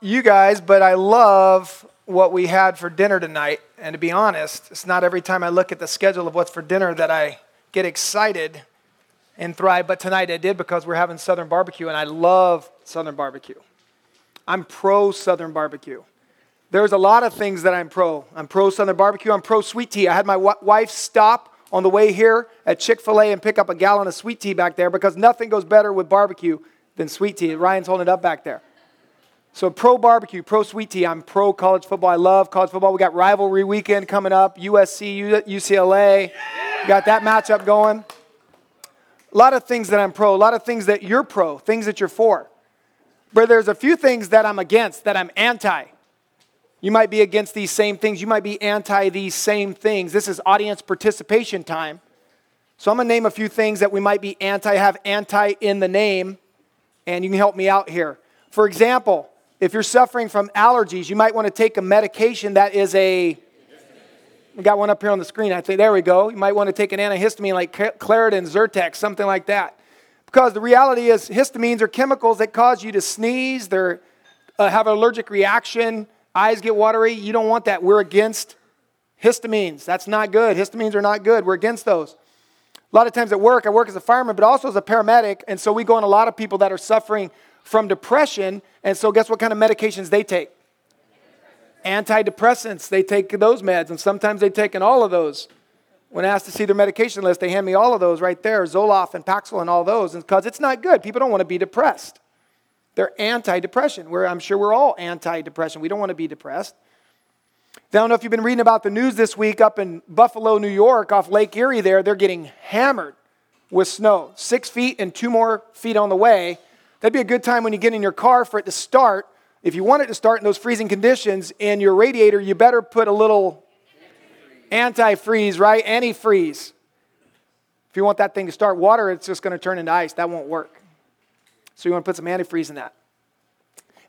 you guys, but I love what we had for dinner tonight. And to be honest, it's not every time I look at the schedule of what's for dinner that I get excited and thrive. But tonight I did because we're having Southern barbecue, and I love Southern barbecue. I'm pro Southern barbecue. There's a lot of things that I'm pro. I'm pro Southern barbecue. I'm pro sweet tea. I had my wife stop on the way here at Chick fil A and pick up a gallon of sweet tea back there because nothing goes better with barbecue than sweet tea. Ryan's holding it up back there. So, pro barbecue, pro sweet tea. I'm pro college football. I love college football. We got rivalry weekend coming up USC, UCLA. Got that matchup going. A lot of things that I'm pro, a lot of things that you're pro, things that you're for. But there's a few things that I'm against, that I'm anti. You might be against these same things. You might be anti these same things. This is audience participation time. So I'm to name a few things that we might be anti, have anti in the name, and you can help me out here. For example, if you're suffering from allergies, you might want to take a medication that is a we got one up here on the screen. I think there we go. You might want to take an antihistamine like Claritin, Zyrtec, something like that. Because the reality is, histamines are chemicals that cause you to sneeze, they uh, have an allergic reaction, eyes get watery. You don't want that. We're against histamines. That's not good. Histamines are not good. We're against those. A lot of times at work, I work as a fireman, but also as a paramedic, and so we go on a lot of people that are suffering from depression. And so, guess what kind of medications they take? Antidepressants. They take those meds, and sometimes they take in all of those. When asked to see their medication list, they hand me all of those right there Zoloft and Paxil and all those, because it's not good. People don't want to be depressed. They're anti-depression. Where I'm sure we're all anti-depression. We don't want to be depressed. I don't know if you've been reading about the news this week up in Buffalo, New York, off Lake Erie. There, they're getting hammered with snow, six feet and two more feet on the way. That'd be a good time when you get in your car for it to start. If you want it to start in those freezing conditions in your radiator, you better put a little antifreeze, right? Antifreeze. If you want that thing to start water, it's just going to turn into ice. That won't work. So you want to put some antifreeze in that.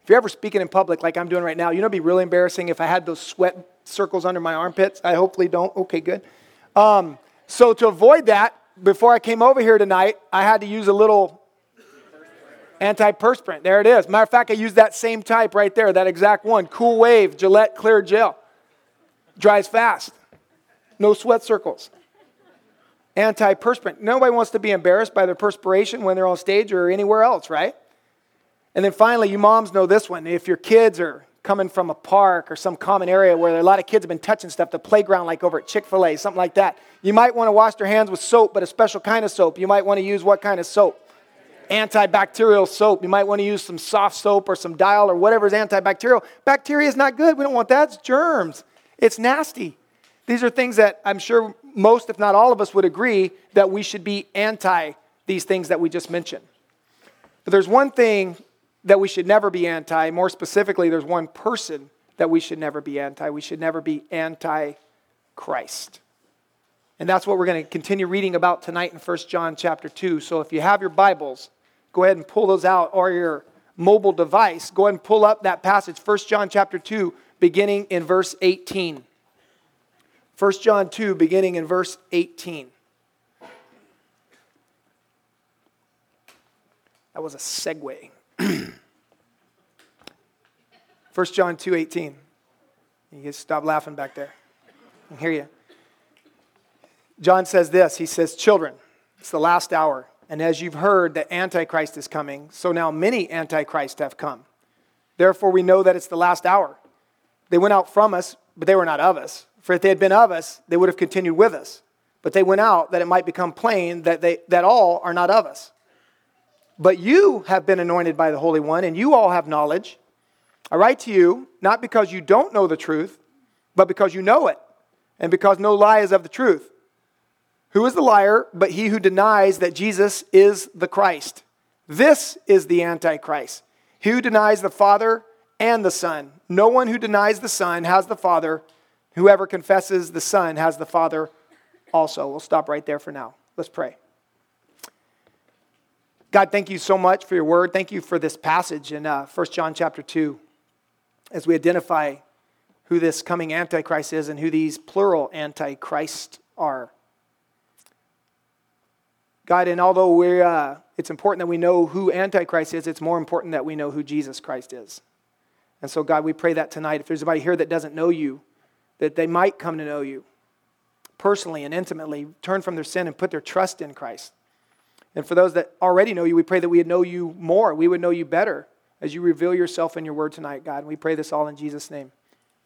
If you're ever speaking in public like I'm doing right now, you know it'd be really embarrassing if I had those sweat circles under my armpits. I hopefully don't. Okay, good. Um, so to avoid that, before I came over here tonight, I had to use a little Antiperspirant. There it is. Matter of fact, I use that same type right there, that exact one. Cool Wave Gillette Clear Gel. Dries fast. No sweat circles. Antiperspirant. Nobody wants to be embarrassed by their perspiration when they're on stage or anywhere else, right? And then finally, you moms know this one. If your kids are coming from a park or some common area where a lot of kids have been touching stuff, the playground, like over at Chick fil A, something like that, you might want to wash their hands with soap, but a special kind of soap. You might want to use what kind of soap? Antibacterial soap. You might want to use some soft soap or some dial or whatever is antibacterial. Bacteria is not good. We don't want that. It's germs. It's nasty. These are things that I'm sure most, if not all of us, would agree that we should be anti these things that we just mentioned. But there's one thing that we should never be anti. More specifically, there's one person that we should never be anti. We should never be anti Christ. And that's what we're going to continue reading about tonight in 1 John chapter 2. So if you have your Bibles, go ahead and pull those out or your mobile device. Go ahead and pull up that passage, 1 John chapter 2, beginning in verse 18. 1 John 2, beginning in verse 18. That was a segue. 1 John 2, 18. You can stop laughing back there. I hear you. John says this He says, Children, it's the last hour. And as you've heard that Antichrist is coming, so now many Antichrists have come. Therefore, we know that it's the last hour. They went out from us, but they were not of us. For if they had been of us, they would have continued with us. But they went out that it might become plain that, they, that all are not of us. But you have been anointed by the Holy One, and you all have knowledge. I write to you, not because you don't know the truth, but because you know it, and because no lie is of the truth. Who is the liar but he who denies that Jesus is the Christ? This is the Antichrist. He who denies the Father and the Son. No one who denies the Son has the Father. Whoever confesses the Son has the Father also. We'll stop right there for now. Let's pray. God, thank you so much for your word. Thank you for this passage in uh, 1 John chapter 2 as we identify who this coming Antichrist is and who these plural Antichrists are. God, and although we're, uh, it's important that we know who Antichrist is, it's more important that we know who Jesus Christ is. And so, God, we pray that tonight. If there's anybody here that doesn't know you, that they might come to know you personally and intimately, turn from their sin and put their trust in Christ. And for those that already know you, we pray that we would know you more. We would know you better as you reveal yourself in your word tonight, God. And we pray this all in Jesus' name.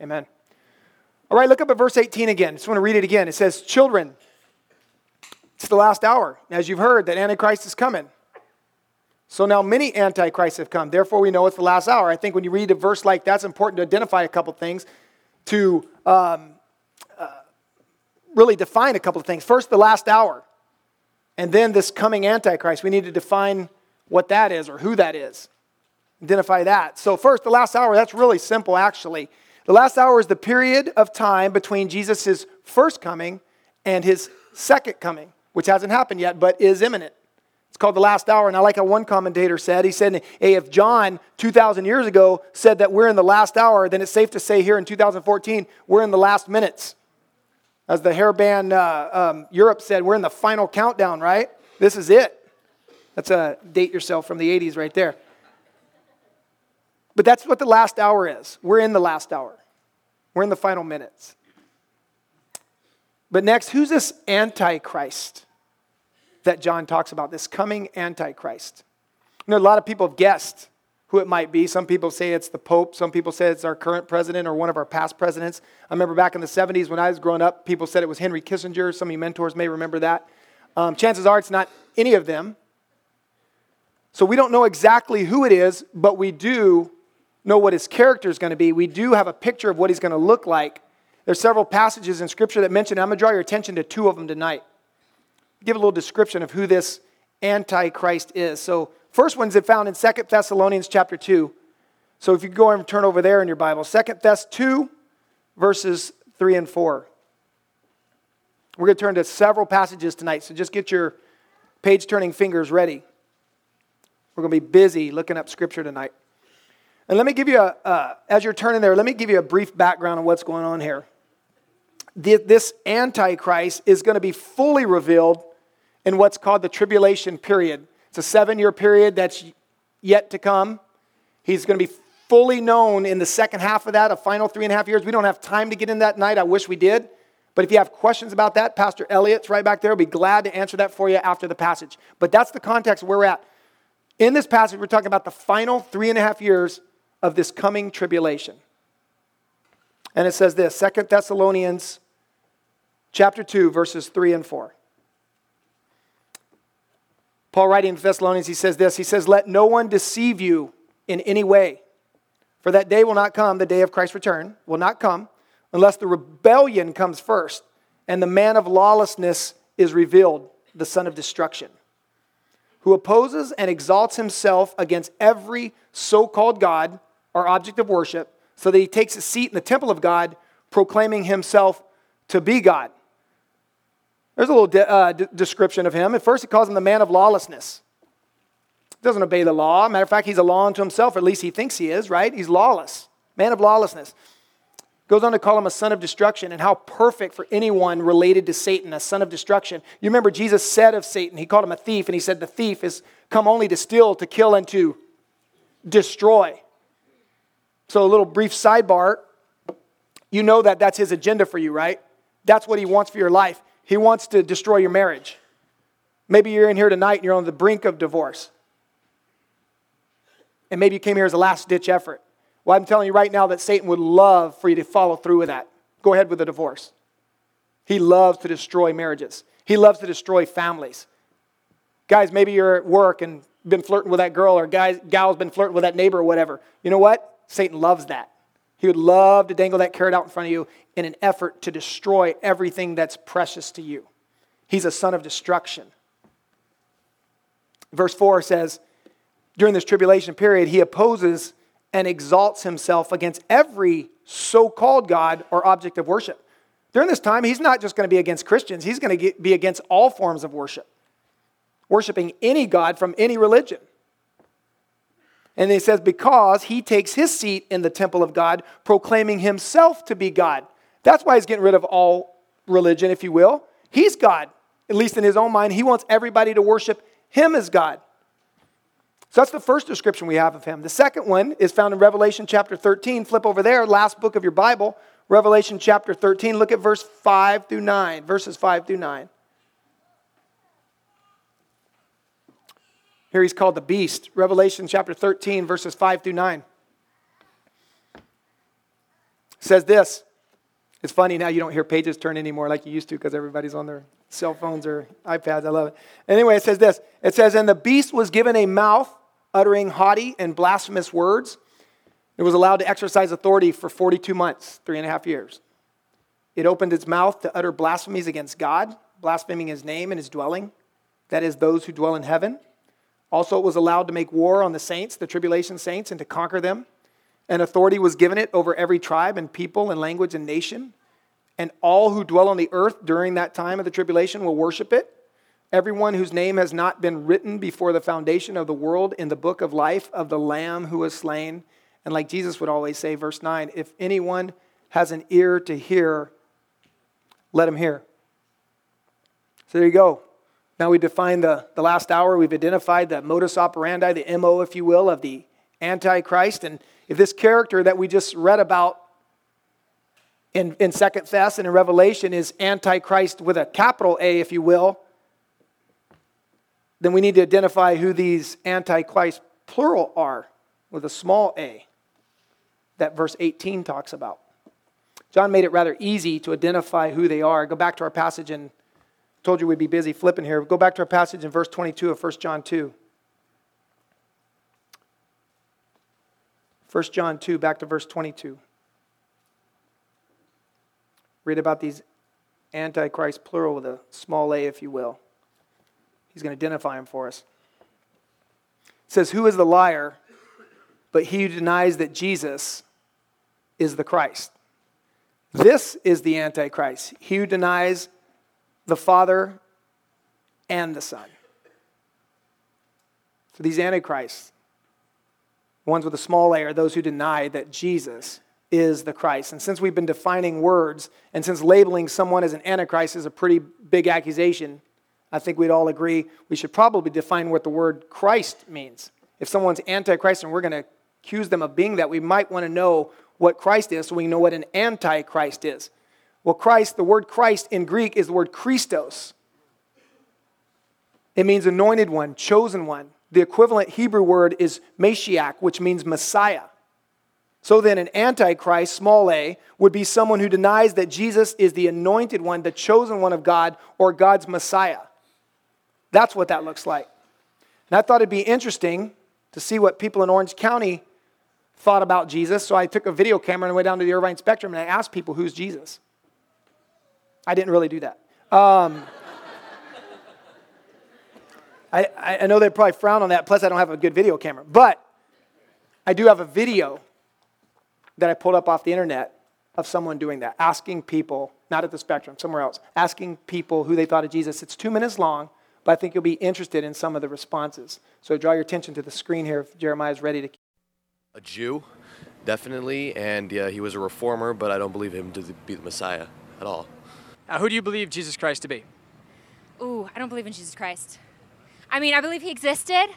Amen. All right, look up at verse 18 again. I Just want to read it again. It says, Children, it's the last hour. As you've heard, that Antichrist is coming. So now many antichrists have come. Therefore, we know it's the last hour. I think when you read a verse like that, it's important to identify a couple things to um, uh, really define a couple of things. First, the last hour, and then this coming antichrist. We need to define what that is or who that is. Identify that. So, first, the last hour, that's really simple actually. The last hour is the period of time between Jesus' first coming and his second coming, which hasn't happened yet, but is imminent. It's called the last hour. And I like how one commentator said, he said, hey, if John 2,000 years ago said that we're in the last hour, then it's safe to say here in 2014, we're in the last minutes. As the hairband uh, um, Europe said, we're in the final countdown, right? This is it. That's a date yourself from the 80s right there. But that's what the last hour is. We're in the last hour, we're in the final minutes. But next, who's this Antichrist? that John talks about, this coming Antichrist. You know, a lot of people have guessed who it might be. Some people say it's the Pope. Some people say it's our current president or one of our past presidents. I remember back in the 70s when I was growing up, people said it was Henry Kissinger. Some of you mentors may remember that. Um, chances are it's not any of them. So we don't know exactly who it is, but we do know what his character is going to be. We do have a picture of what he's going to look like. There's several passages in Scripture that mention. it. I'm going to draw your attention to two of them tonight give a little description of who this Antichrist is. So, first one's found in Second Thessalonians chapter 2. So, if you go and turn over there in your Bible, Second Thess 2, verses 3 and 4. We're going to turn to several passages tonight, so just get your page turning fingers ready. We're going to be busy looking up scripture tonight. And let me give you a, uh, as you're turning there, let me give you a brief background on what's going on here. This Antichrist is going to be fully revealed in what's called the tribulation period. It's a seven year period that's yet to come. He's going to be fully known in the second half of that, a final three and a half years. We don't have time to get in that night. I wish we did. But if you have questions about that, Pastor Elliott's right back there. I'll be glad to answer that for you after the passage. But that's the context where we're at. In this passage, we're talking about the final three and a half years of this coming tribulation. And it says this Second Thessalonians chapter 2, verses 3 and 4. Paul writing to Thessalonians, he says this He says, Let no one deceive you in any way, for that day will not come, the day of Christ's return will not come, unless the rebellion comes first, and the man of lawlessness is revealed, the son of destruction, who opposes and exalts himself against every so called God or object of worship, so that he takes a seat in the temple of God, proclaiming himself to be God. There's a little de- uh, d- description of him. At first, he calls him the man of lawlessness. He doesn't obey the law. Matter of fact, he's a law unto himself, or at least he thinks he is, right? He's lawless. Man of lawlessness. Goes on to call him a son of destruction, and how perfect for anyone related to Satan, a son of destruction. You remember Jesus said of Satan, he called him a thief, and he said, The thief is come only to steal, to kill, and to destroy. So, a little brief sidebar. You know that that's his agenda for you, right? That's what he wants for your life. He wants to destroy your marriage. Maybe you're in here tonight and you're on the brink of divorce. And maybe you came here as a last ditch effort. Well, I'm telling you right now that Satan would love for you to follow through with that. Go ahead with the divorce. He loves to destroy marriages, he loves to destroy families. Guys, maybe you're at work and been flirting with that girl, or guys, gal's been flirting with that neighbor or whatever. You know what? Satan loves that. He would love to dangle that carrot out in front of you in an effort to destroy everything that's precious to you. He's a son of destruction. Verse 4 says, during this tribulation period, he opposes and exalts himself against every so called God or object of worship. During this time, he's not just going to be against Christians, he's going to be against all forms of worship, worshiping any God from any religion. And he says, because he takes his seat in the temple of God, proclaiming himself to be God. That's why he's getting rid of all religion, if you will. He's God, at least in his own mind. He wants everybody to worship him as God. So that's the first description we have of him. The second one is found in Revelation chapter 13. Flip over there, last book of your Bible, Revelation chapter 13. Look at verse 5 through 9, verses 5 through 9. Here he's called the beast. Revelation chapter 13, verses 5 through 9. says this. It's funny now you don't hear pages turn anymore like you used to because everybody's on their cell phones or iPads. I love it. Anyway, it says this. It says, And the beast was given a mouth uttering haughty and blasphemous words. It was allowed to exercise authority for 42 months, three and a half years. It opened its mouth to utter blasphemies against God, blaspheming his name and his dwelling, that is, those who dwell in heaven. Also, it was allowed to make war on the saints, the tribulation saints, and to conquer them. And authority was given it over every tribe and people and language and nation. And all who dwell on the earth during that time of the tribulation will worship it. Everyone whose name has not been written before the foundation of the world in the book of life of the Lamb who was slain. And like Jesus would always say, verse 9, if anyone has an ear to hear, let him hear. So there you go. Now we define the, the last hour. We've identified the modus operandi, the MO, if you will, of the Antichrist. And if this character that we just read about in, in Second Thess and in Revelation is Antichrist with a capital A, if you will, then we need to identify who these antichrist plural are with a small a that verse 18 talks about. John made it rather easy to identify who they are. Go back to our passage and told you we'd be busy flipping here. Go back to our passage in verse 22 of 1 John 2. 1 John 2, back to verse 22. Read about these antichrist plural with a small a, if you will. He's going to identify him for us. It says, Who is the liar but he who denies that Jesus is the Christ? This is the Antichrist, he who denies the Father and the Son. So these Antichrists, ones with a small a, are those who deny that Jesus is the Christ. And since we've been defining words, and since labeling someone as an Antichrist is a pretty big accusation, I think we'd all agree we should probably define what the word Christ means. If someone's antichrist and we're going to accuse them of being that, we might want to know what Christ is so we know what an antichrist is. Well, Christ, the word Christ in Greek is the word Christos. It means anointed one, chosen one. The equivalent Hebrew word is Mashiach, which means Messiah. So then, an antichrist, small a, would be someone who denies that Jesus is the anointed one, the chosen one of God, or God's Messiah. That's what that looks like. And I thought it'd be interesting to see what people in Orange County thought about Jesus. So I took a video camera and went down to the Irvine Spectrum and I asked people, who's Jesus? I didn't really do that. Um, I, I know they probably frown on that. Plus, I don't have a good video camera. But I do have a video that I pulled up off the internet of someone doing that, asking people, not at the Spectrum, somewhere else, asking people who they thought of Jesus. It's two minutes long but I think you'll be interested in some of the responses. So draw your attention to the screen here if Jeremiah is ready to. A Jew, definitely, and yeah, he was a reformer, but I don't believe him to be the Messiah at all. Now, who do you believe Jesus Christ to be? Ooh, I don't believe in Jesus Christ. I mean, I believe he existed,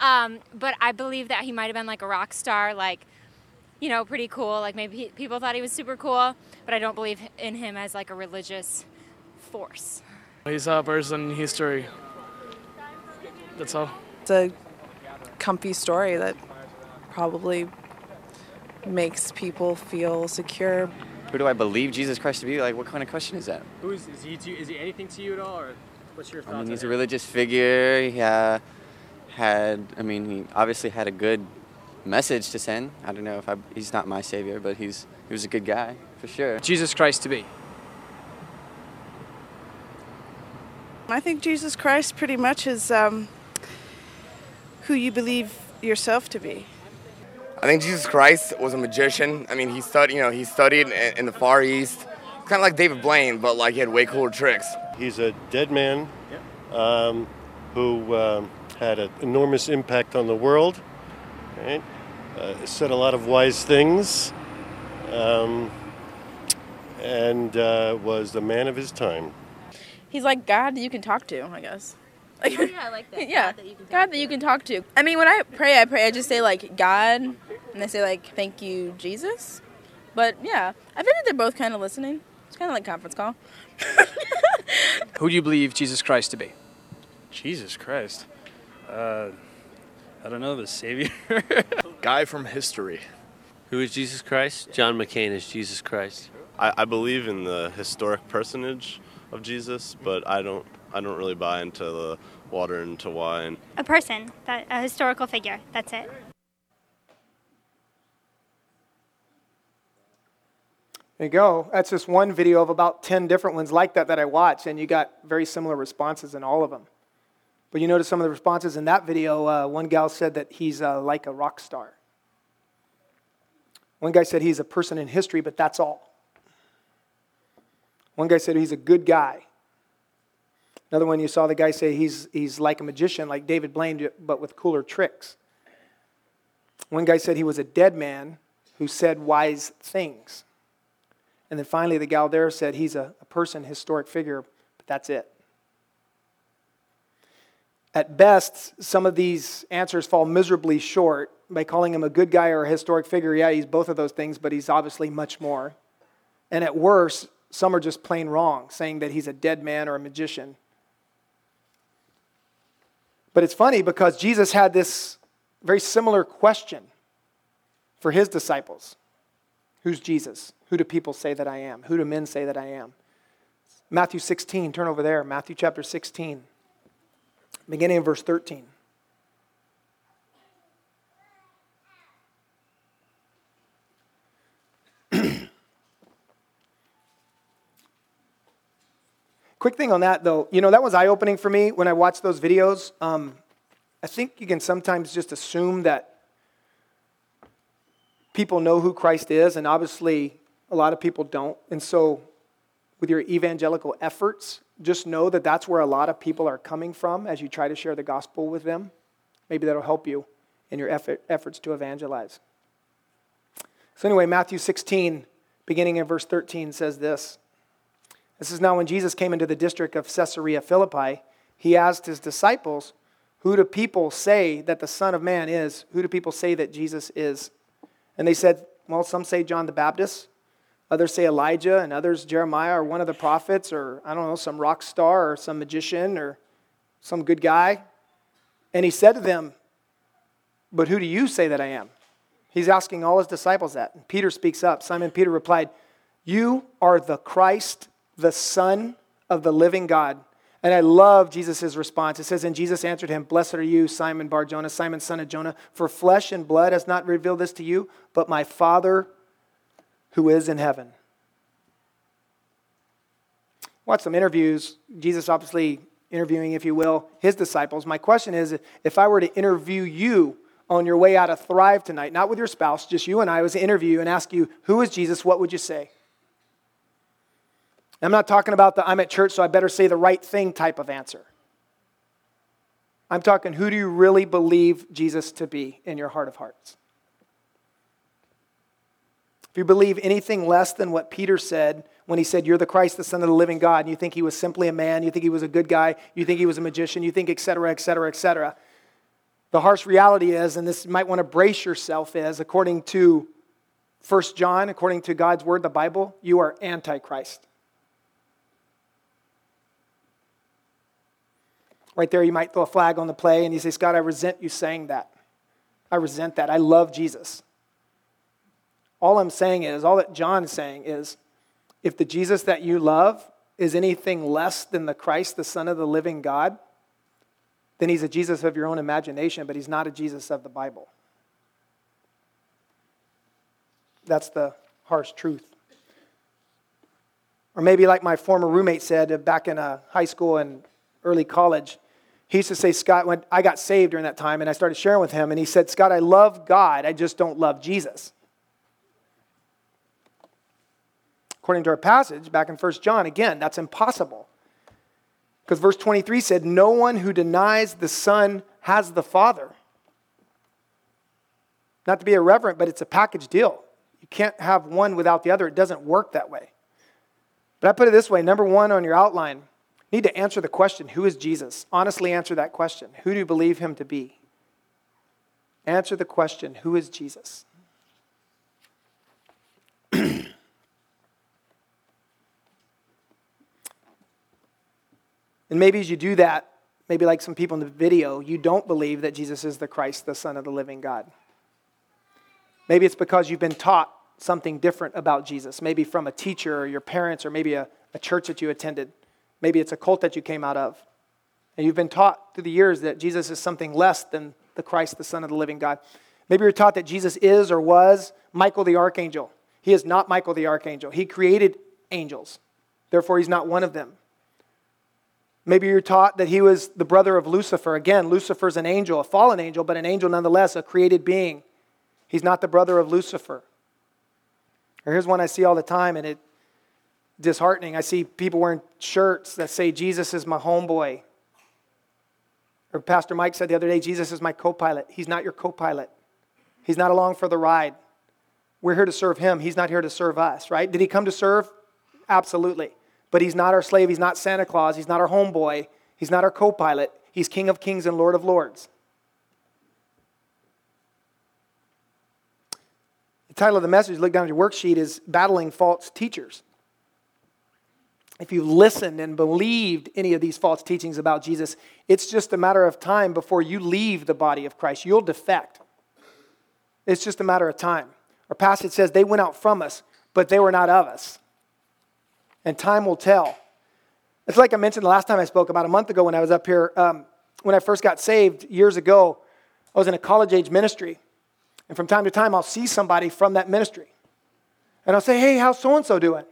um, but I believe that he might have been like a rock star, like, you know, pretty cool. Like maybe he, people thought he was super cool, but I don't believe in him as like a religious force. He's a person in history that's all. It's a comfy story that probably makes people feel secure. Who do I believe Jesus Christ to be? Like, what kind of question is that? Who is, is he? To, is he anything to you at all, or what's your thoughts? I mean, he's a religious figure. He uh, had, I mean, he obviously had a good message to send. I don't know if I, he's not my savior, but he's he was a good guy for sure. Jesus Christ to be. I think Jesus Christ pretty much is um, who you believe yourself to be. I think Jesus Christ was a magician. I mean, he studied, you know, he studied in the Far East, kind of like David Blaine, but like he had way cooler tricks. He's a dead man um, who um, had an enormous impact on the world. Right? Uh, said a lot of wise things, um, and uh, was the man of his time. He's like God you can talk to, I guess. Like, Oh, yeah, I like that. yeah, God that you can talk God that you can talk to. I mean, when I pray, I pray. I just say like God, and I say like Thank you, Jesus. But yeah, I feel like they're both kind of listening. It's kind of like conference call. Who do you believe Jesus Christ to be? Jesus Christ. Uh, I don't know, the Savior? Guy from history. Who is Jesus Christ? John McCain is Jesus Christ. I, I believe in the historic personage of Jesus, but I don't I don't really buy into the water into wine. A person, that, a historical figure. That's it. There you go. That's just one video of about 10 different ones like that that I watched, and you got very similar responses in all of them. But you notice some of the responses in that video. Uh, one gal said that he's uh, like a rock star. One guy said he's a person in history, but that's all. One guy said he's a good guy. Another one you saw the guy say he's, he's like a magician, like David Blaine, but with cooler tricks. One guy said he was a dead man who said wise things. And then finally, the gal there said he's a, a person, historic figure, but that's it. At best, some of these answers fall miserably short by calling him a good guy or a historic figure. Yeah, he's both of those things, but he's obviously much more. And at worst, some are just plain wrong, saying that he's a dead man or a magician. But it's funny because Jesus had this very similar question for his disciples Who's Jesus? Who do people say that I am? Who do men say that I am? Matthew 16, turn over there. Matthew chapter 16, beginning in verse 13. Quick thing on that, though, you know, that was eye opening for me when I watched those videos. Um, I think you can sometimes just assume that people know who Christ is, and obviously a lot of people don't. And so, with your evangelical efforts, just know that that's where a lot of people are coming from as you try to share the gospel with them. Maybe that'll help you in your effort, efforts to evangelize. So, anyway, Matthew 16, beginning in verse 13, says this. This is now when Jesus came into the district of Caesarea Philippi. He asked his disciples, Who do people say that the Son of Man is? Who do people say that Jesus is? And they said, Well, some say John the Baptist, others say Elijah, and others Jeremiah or one of the prophets, or I don't know, some rock star or some magician or some good guy. And he said to them, But who do you say that I am? He's asking all his disciples that. And Peter speaks up. Simon Peter replied, You are the Christ, the Son of the living God. And I love Jesus' response. It says, And Jesus answered him, Blessed are you, Simon Bar Jonah, Simon son of Jonah, for flesh and blood has not revealed this to you, but my Father who is in heaven. Watch some interviews. Jesus obviously interviewing, if you will, his disciples. My question is if I were to interview you on your way out of Thrive tonight, not with your spouse, just you and I, was to interview and ask you, Who is Jesus? What would you say? I'm not talking about the I'm at church, so I better say the right thing type of answer. I'm talking, who do you really believe Jesus to be in your heart of hearts? If you believe anything less than what Peter said when he said, You're the Christ, the Son of the living God, and you think he was simply a man, you think he was a good guy, you think he was a magician, you think, et cetera, et cetera, et cetera. The harsh reality is, and this you might want to brace yourself is, according to 1 John, according to God's word, the Bible, you are antichrist. Right there, you might throw a flag on the play and you say, Scott, I resent you saying that. I resent that. I love Jesus. All I'm saying is, all that John is saying is, if the Jesus that you love is anything less than the Christ, the Son of the living God, then he's a Jesus of your own imagination, but he's not a Jesus of the Bible. That's the harsh truth. Or maybe, like my former roommate said back in uh, high school and early college, he used to say, Scott, when I got saved during that time and I started sharing with him, and he said, Scott, I love God, I just don't love Jesus. According to our passage back in 1 John, again, that's impossible. Because verse 23 said, No one who denies the Son has the Father. Not to be irreverent, but it's a package deal. You can't have one without the other. It doesn't work that way. But I put it this way number one on your outline need to answer the question who is Jesus? Honestly, answer that question. Who do you believe him to be? Answer the question who is Jesus? and maybe as you do that, maybe like some people in the video, you don't believe that Jesus is the Christ, the Son of the living God. Maybe it's because you've been taught something different about Jesus, maybe from a teacher or your parents or maybe a, a church that you attended. Maybe it's a cult that you came out of. And you've been taught through the years that Jesus is something less than the Christ, the Son of the living God. Maybe you're taught that Jesus is or was Michael the archangel. He is not Michael the archangel. He created angels, therefore, he's not one of them. Maybe you're taught that he was the brother of Lucifer. Again, Lucifer's an angel, a fallen angel, but an angel nonetheless, a created being. He's not the brother of Lucifer. Or here's one I see all the time, and it disheartening. I see people wearing shirts that say, Jesus is my homeboy. Or Pastor Mike said the other day, Jesus is my co pilot. He's not your co pilot, he's not along for the ride. We're here to serve him. He's not here to serve us, right? Did he come to serve? Absolutely. But he's not our slave. He's not Santa Claus. He's not our homeboy. He's not our co pilot. He's King of kings and Lord of lords. The title of the message, look down at your worksheet, is Battling False Teachers if you listened and believed any of these false teachings about Jesus, it's just a matter of time before you leave the body of Christ. You'll defect. It's just a matter of time. Our passage says they went out from us, but they were not of us. And time will tell. It's like I mentioned the last time I spoke about a month ago when I was up here. Um, when I first got saved years ago, I was in a college age ministry. And from time to time, I'll see somebody from that ministry. And I'll say, hey, how's so and so doing?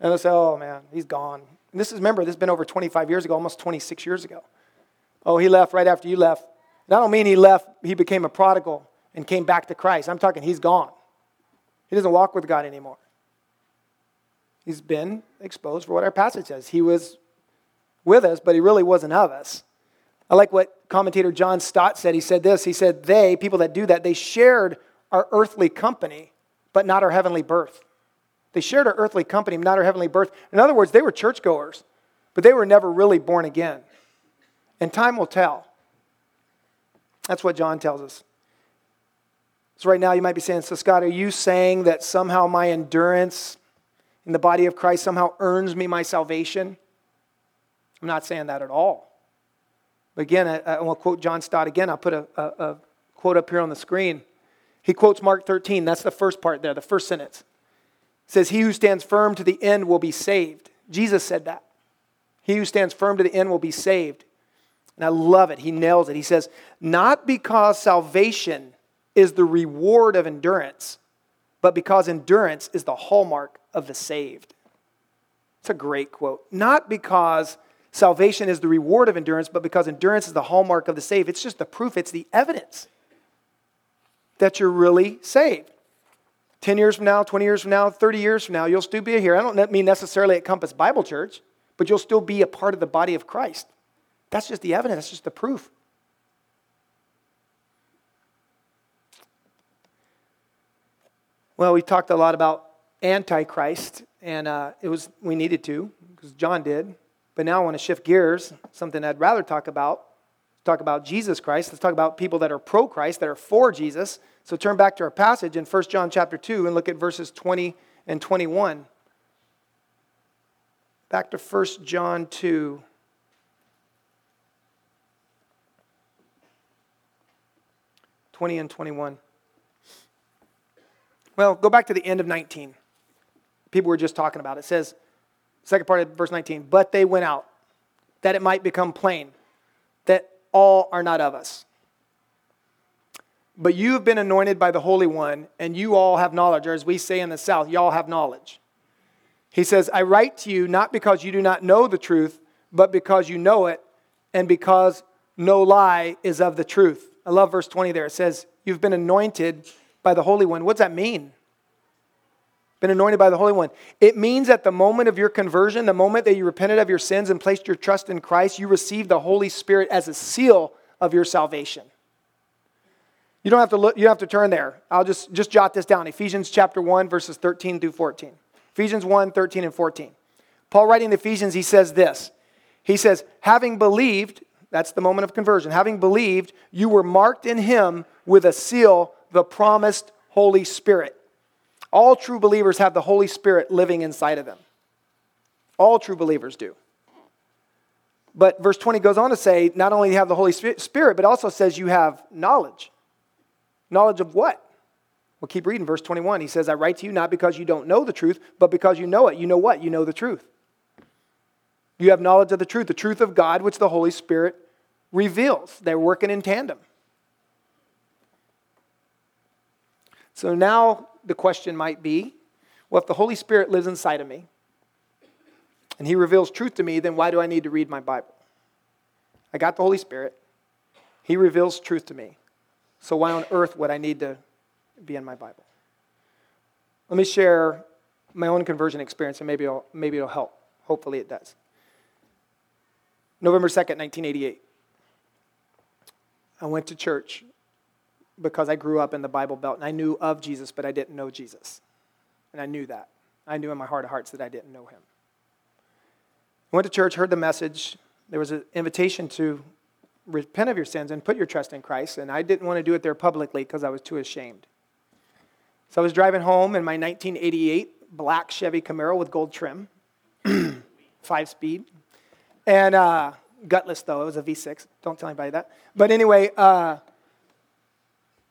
And they'll say, oh man, he's gone. And this is, remember, this has been over 25 years ago, almost 26 years ago. Oh, he left right after you left. And I don't mean he left, he became a prodigal and came back to Christ. I'm talking he's gone. He doesn't walk with God anymore. He's been exposed for what our passage says. He was with us, but he really wasn't of us. I like what commentator John Stott said. He said this He said, They, people that do that, they shared our earthly company, but not our heavenly birth. They shared our earthly company, not our heavenly birth. In other words, they were churchgoers, but they were never really born again. And time will tell. That's what John tells us. So, right now, you might be saying, So, Scott, are you saying that somehow my endurance in the body of Christ somehow earns me my salvation? I'm not saying that at all. But again, I, I will quote John Stott again. I'll put a, a, a quote up here on the screen. He quotes Mark 13. That's the first part there, the first sentence says, He who stands firm to the end will be saved. Jesus said that. He who stands firm to the end will be saved. And I love it. He nails it. He says, Not because salvation is the reward of endurance, but because endurance is the hallmark of the saved. It's a great quote. Not because salvation is the reward of endurance, but because endurance is the hallmark of the saved. It's just the proof, it's the evidence that you're really saved. 10 years from now, 20 years from now, 30 years from now, you'll still be here. I don't mean necessarily at Compass Bible Church, but you'll still be a part of the body of Christ. That's just the evidence, that's just the proof. Well, we talked a lot about Antichrist, and uh, it was we needed to because John did. But now I want to shift gears, something I'd rather talk about. Talk about Jesus Christ. Let's talk about people that are pro Christ, that are for Jesus. So turn back to our passage in 1 John chapter 2 and look at verses 20 and 21. Back to 1 John 2. Twenty and twenty-one. Well, go back to the end of nineteen. People were just talking about it. It says, second part of verse nineteen. But they went out, that it might become plain all are not of us. But you have been anointed by the Holy One, and you all have knowledge, or as we say in the South, y'all have knowledge. He says, I write to you not because you do not know the truth, but because you know it, and because no lie is of the truth. I love verse 20 there. It says, You've been anointed by the Holy One. What does that mean? Been anointed by the Holy One. It means at the moment of your conversion, the moment that you repented of your sins and placed your trust in Christ, you received the Holy Spirit as a seal of your salvation. You don't have to look, you don't have to turn there. I'll just, just jot this down. Ephesians chapter 1, verses 13 through 14. Ephesians 1, 13 and 14. Paul writing the Ephesians, he says this. He says, having believed, that's the moment of conversion, having believed, you were marked in him with a seal, the promised Holy Spirit. All true believers have the Holy Spirit living inside of them. All true believers do. But verse 20 goes on to say, not only have the Holy Spirit, but also says you have knowledge. Knowledge of what? We'll keep reading verse 21. He says, I write to you not because you don't know the truth, but because you know it. You know what? You know the truth. You have knowledge of the truth, the truth of God, which the Holy Spirit reveals. They're working in tandem. So now the question might be well, if the Holy Spirit lives inside of me and He reveals truth to me, then why do I need to read my Bible? I got the Holy Spirit, He reveals truth to me. So why on earth would I need to be in my Bible? Let me share my own conversion experience and maybe it'll, maybe it'll help. Hopefully it does. November 2nd, 1988. I went to church because I grew up in the Bible Belt and I knew of Jesus, but I didn't know Jesus. And I knew that. I knew in my heart of hearts that I didn't know him. I went to church, heard the message. There was an invitation to repent of your sins and put your trust in Christ, and I didn't want to do it there publicly because I was too ashamed. So I was driving home in my 1988 black Chevy Camaro with gold trim, five speed, and uh, gutless though. It was a V6. Don't tell anybody that. But anyway, uh,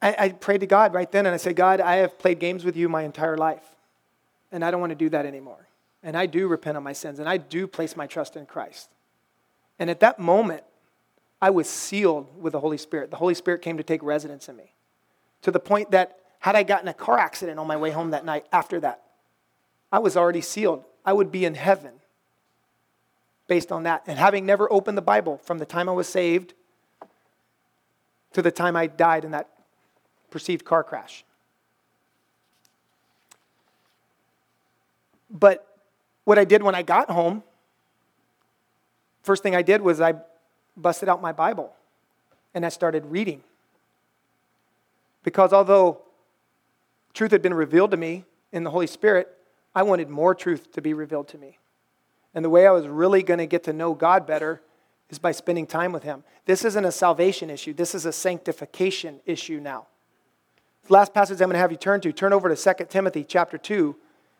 I, I prayed to God right then and I said, God, I have played games with you my entire life, and I don't want to do that anymore. And I do repent of my sins, and I do place my trust in Christ. And at that moment, I was sealed with the Holy Spirit. The Holy Spirit came to take residence in me to the point that had I gotten a car accident on my way home that night after that, I was already sealed. I would be in heaven based on that. And having never opened the Bible from the time I was saved to the time I died in that perceived car crash. But what I did when I got home, first thing I did was I busted out my Bible and I started reading. Because although truth had been revealed to me in the Holy Spirit, I wanted more truth to be revealed to me. And the way I was really going to get to know God better is by spending time with Him. This isn't a salvation issue, this is a sanctification issue now. The last passage I'm going to have you turn to, turn over to 2 Timothy chapter 2,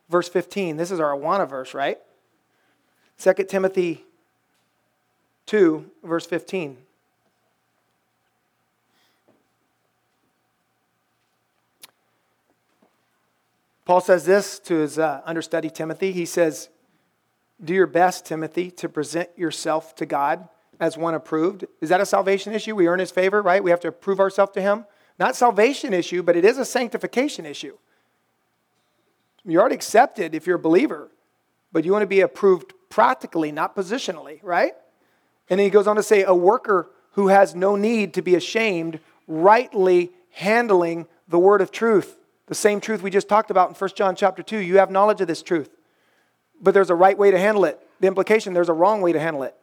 verse 15. This is our Awana verse, right? 2 Timothy 2, verse 15. Paul says this to his uh, understudy Timothy. He says, Do your best, Timothy, to present yourself to God as one approved. Is that a salvation issue? We earn his favor, right? We have to prove ourselves to him. Not salvation issue, but it is a sanctification issue. You're already accepted if you're a believer, but you want to be approved practically, not positionally, right? And then he goes on to say, a worker who has no need to be ashamed, rightly handling the word of truth. The same truth we just talked about in 1 John chapter 2. You have knowledge of this truth. But there's a right way to handle it. The implication, there's a wrong way to handle it.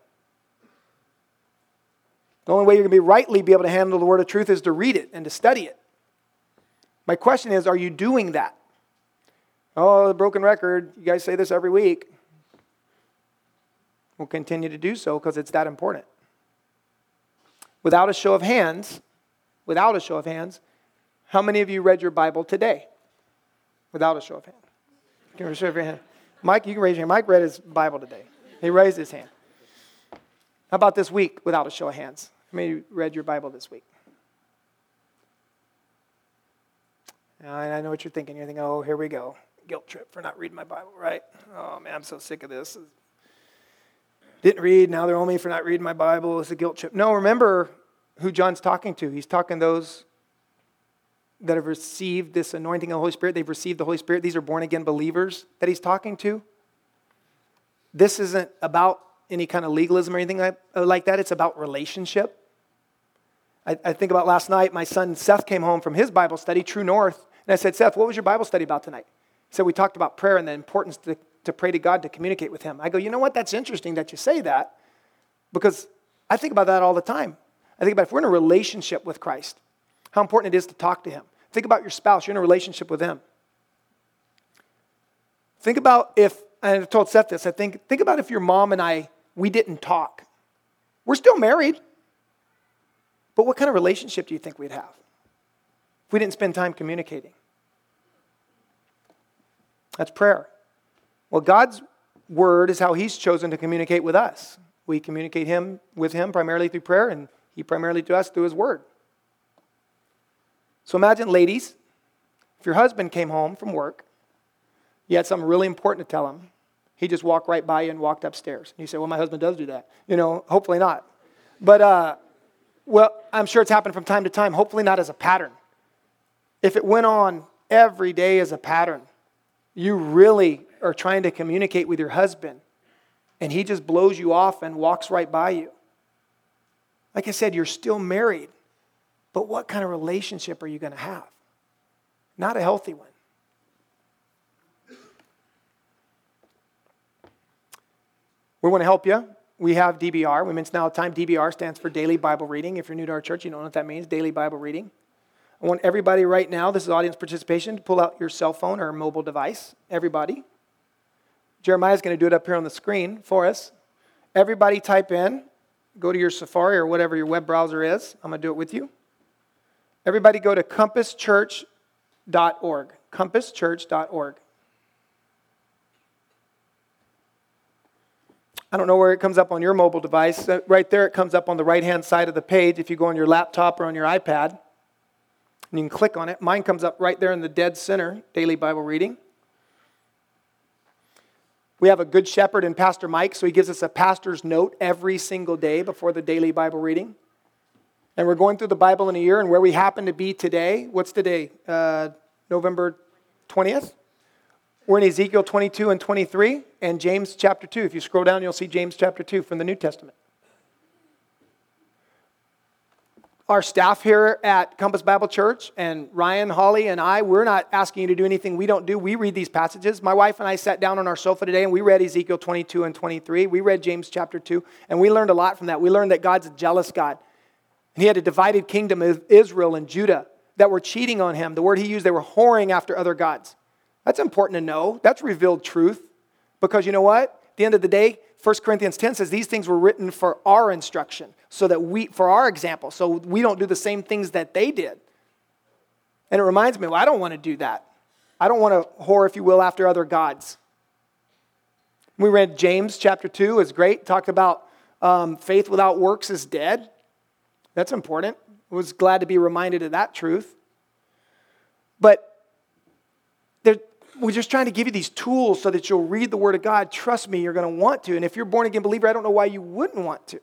The only way you're going to be rightly be able to handle the word of truth is to read it and to study it. My question is, are you doing that? Oh, the broken record. You guys say this every week. We'll continue to do so because it's that important. Without a show of hands, without a show of hands, how many of you read your Bible today? Without a show of hands. You can raise your hand. Mike, you can raise your hand. Mike read his Bible today. He raised his hand. How about this week without a show of hands? How many read your Bible this week? And I know what you're thinking. You're thinking, oh, here we go. Guilt trip for not reading my Bible, right? Oh, man, I'm so sick of this didn't read, now they're on me for not reading my Bible. It's a guilt trip. No, remember who John's talking to. He's talking those that have received this anointing of the Holy Spirit. They've received the Holy Spirit. These are born again believers that he's talking to. This isn't about any kind of legalism or anything like that. It's about relationship. I, I think about last night, my son Seth came home from his Bible study, True North, and I said, Seth, what was your Bible study about tonight? He said, We talked about prayer and the importance to to pray to God to communicate with Him. I go, you know what? That's interesting that you say that because I think about that all the time. I think about if we're in a relationship with Christ, how important it is to talk to Him. Think about your spouse, you're in a relationship with Him. Think about if, I told Seth this, I think, think about if your mom and I, we didn't talk We're still married. But what kind of relationship do you think we'd have if we didn't spend time communicating? That's prayer. Well, God's word is how he's chosen to communicate with us. We communicate him with him primarily through prayer and he primarily to us through his word. So imagine ladies, if your husband came home from work, you had something really important to tell him. He just walked right by you and walked upstairs. And you say, Well, my husband does do that. You know, hopefully not. But, uh, well, I'm sure it's happened from time to time, hopefully not as a pattern. If it went on every day as a pattern, you really are trying to communicate with your husband and he just blows you off and walks right by you. Like I said, you're still married, but what kind of relationship are you going to have? Not a healthy one. We want to help you. We have DBR. All the time DBR stands for Daily Bible Reading. If you're new to our church, you don't know what that means Daily Bible Reading. I want everybody right now, this is audience participation, to pull out your cell phone or mobile device. Everybody. Jeremiah's going to do it up here on the screen for us. Everybody type in, go to your Safari or whatever your web browser is. I'm going to do it with you. Everybody go to compasschurch.org. Compasschurch.org. I don't know where it comes up on your mobile device. Uh, right there, it comes up on the right hand side of the page if you go on your laptop or on your iPad. And you can click on it. Mine comes up right there in the dead center, daily Bible reading. We have a good shepherd in Pastor Mike, so he gives us a pastor's note every single day before the daily Bible reading. And we're going through the Bible in a year, and where we happen to be today, what's today? Uh, November 20th? We're in Ezekiel 22 and 23 and James chapter 2. If you scroll down, you'll see James chapter 2 from the New Testament. Our staff here at Compass Bible Church and Ryan, Holly, and I, we're not asking you to do anything we don't do. We read these passages. My wife and I sat down on our sofa today and we read Ezekiel 22 and 23. We read James chapter 2, and we learned a lot from that. We learned that God's a jealous God. And he had a divided kingdom of Israel and Judah that were cheating on him. The word he used, they were whoring after other gods. That's important to know. That's revealed truth. Because you know what? At the end of the day, 1 Corinthians 10 says these things were written for our instruction, so that we, for our example, so we don't do the same things that they did. And it reminds me, well, I don't want to do that. I don't want to whore, if you will, after other gods. We read James chapter 2 is great. Talked about um, faith without works is dead. That's important. I was glad to be reminded of that truth. But we're just trying to give you these tools so that you'll read the Word of God. Trust me, you're going to want to. And if you're a born again believer, I don't know why you wouldn't want to.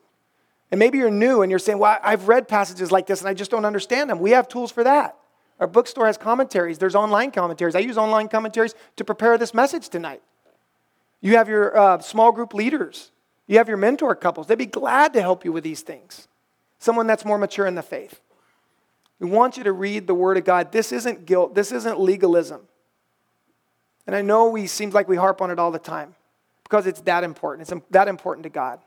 And maybe you're new and you're saying, Well, I've read passages like this and I just don't understand them. We have tools for that. Our bookstore has commentaries, there's online commentaries. I use online commentaries to prepare this message tonight. You have your uh, small group leaders, you have your mentor couples. They'd be glad to help you with these things. Someone that's more mature in the faith. We want you to read the Word of God. This isn't guilt, this isn't legalism. And I know we seems like we harp on it all the time because it's that important. It's that important to God.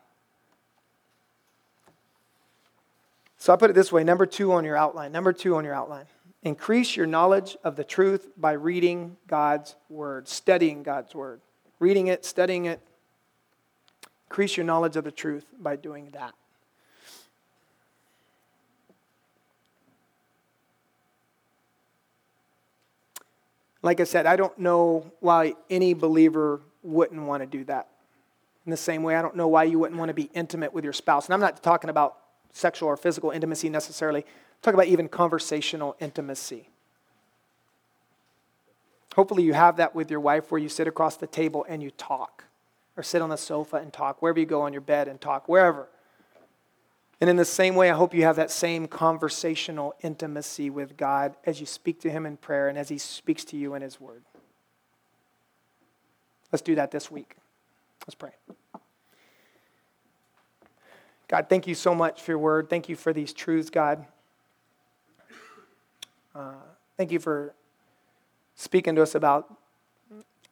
So I put it this way number two on your outline. Number two on your outline. Increase your knowledge of the truth by reading God's Word, studying God's Word. Reading it, studying it. Increase your knowledge of the truth by doing that. Like I said, I don't know why any believer wouldn't want to do that. In the same way, I don't know why you wouldn't want to be intimate with your spouse. And I'm not talking about sexual or physical intimacy necessarily, I'm talking about even conversational intimacy. Hopefully, you have that with your wife where you sit across the table and you talk, or sit on the sofa and talk, wherever you go on your bed and talk, wherever. And in the same way, I hope you have that same conversational intimacy with God as you speak to Him in prayer and as He speaks to you in His Word. Let's do that this week. Let's pray. God, thank you so much for your word. Thank you for these truths, God. Uh, thank you for speaking to us about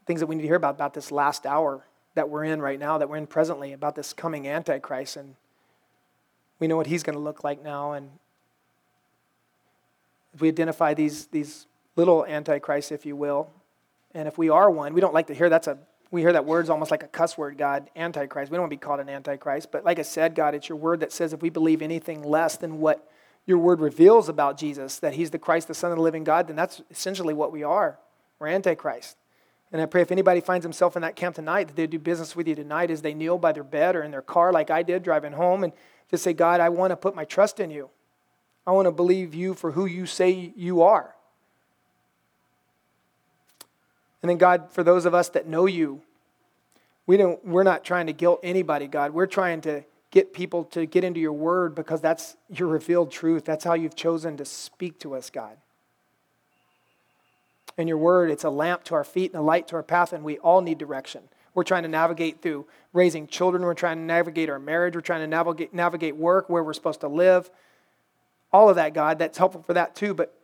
things that we need to hear about, about this last hour that we're in right now, that we're in presently, about this coming Antichrist and we know what he's going to look like now. And if we identify these, these little antichrists, if you will, and if we are one, we don't like to hear that's a we hear that word's almost like a cuss word, God, antichrist. We don't want to be called an antichrist. But like I said, God, it's your word that says if we believe anything less than what your word reveals about Jesus, that he's the Christ, the Son of the living God, then that's essentially what we are. We're antichrist. And I pray if anybody finds himself in that camp tonight, that they do business with you tonight as they kneel by their bed or in their car, like I did driving home, and just say, God, I want to put my trust in you. I want to believe you for who you say you are. And then, God, for those of us that know you, we don't, we're not trying to guilt anybody, God. We're trying to get people to get into your word because that's your revealed truth. That's how you've chosen to speak to us, God. In your word, it's a lamp to our feet and a light to our path, and we all need direction. We're trying to navigate through raising children. We're trying to navigate our marriage. We're trying to navigate, navigate work, where we're supposed to live. All of that, God, that's helpful for that too. But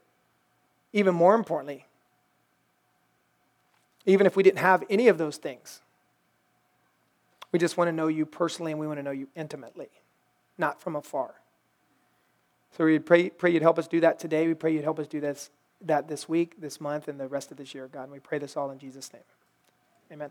even more importantly, even if we didn't have any of those things, we just want to know you personally and we want to know you intimately, not from afar. So we pray, pray you'd help us do that today. We pray you'd help us do this, that this week, this month, and the rest of this year, God. And we pray this all in Jesus' name. Amen.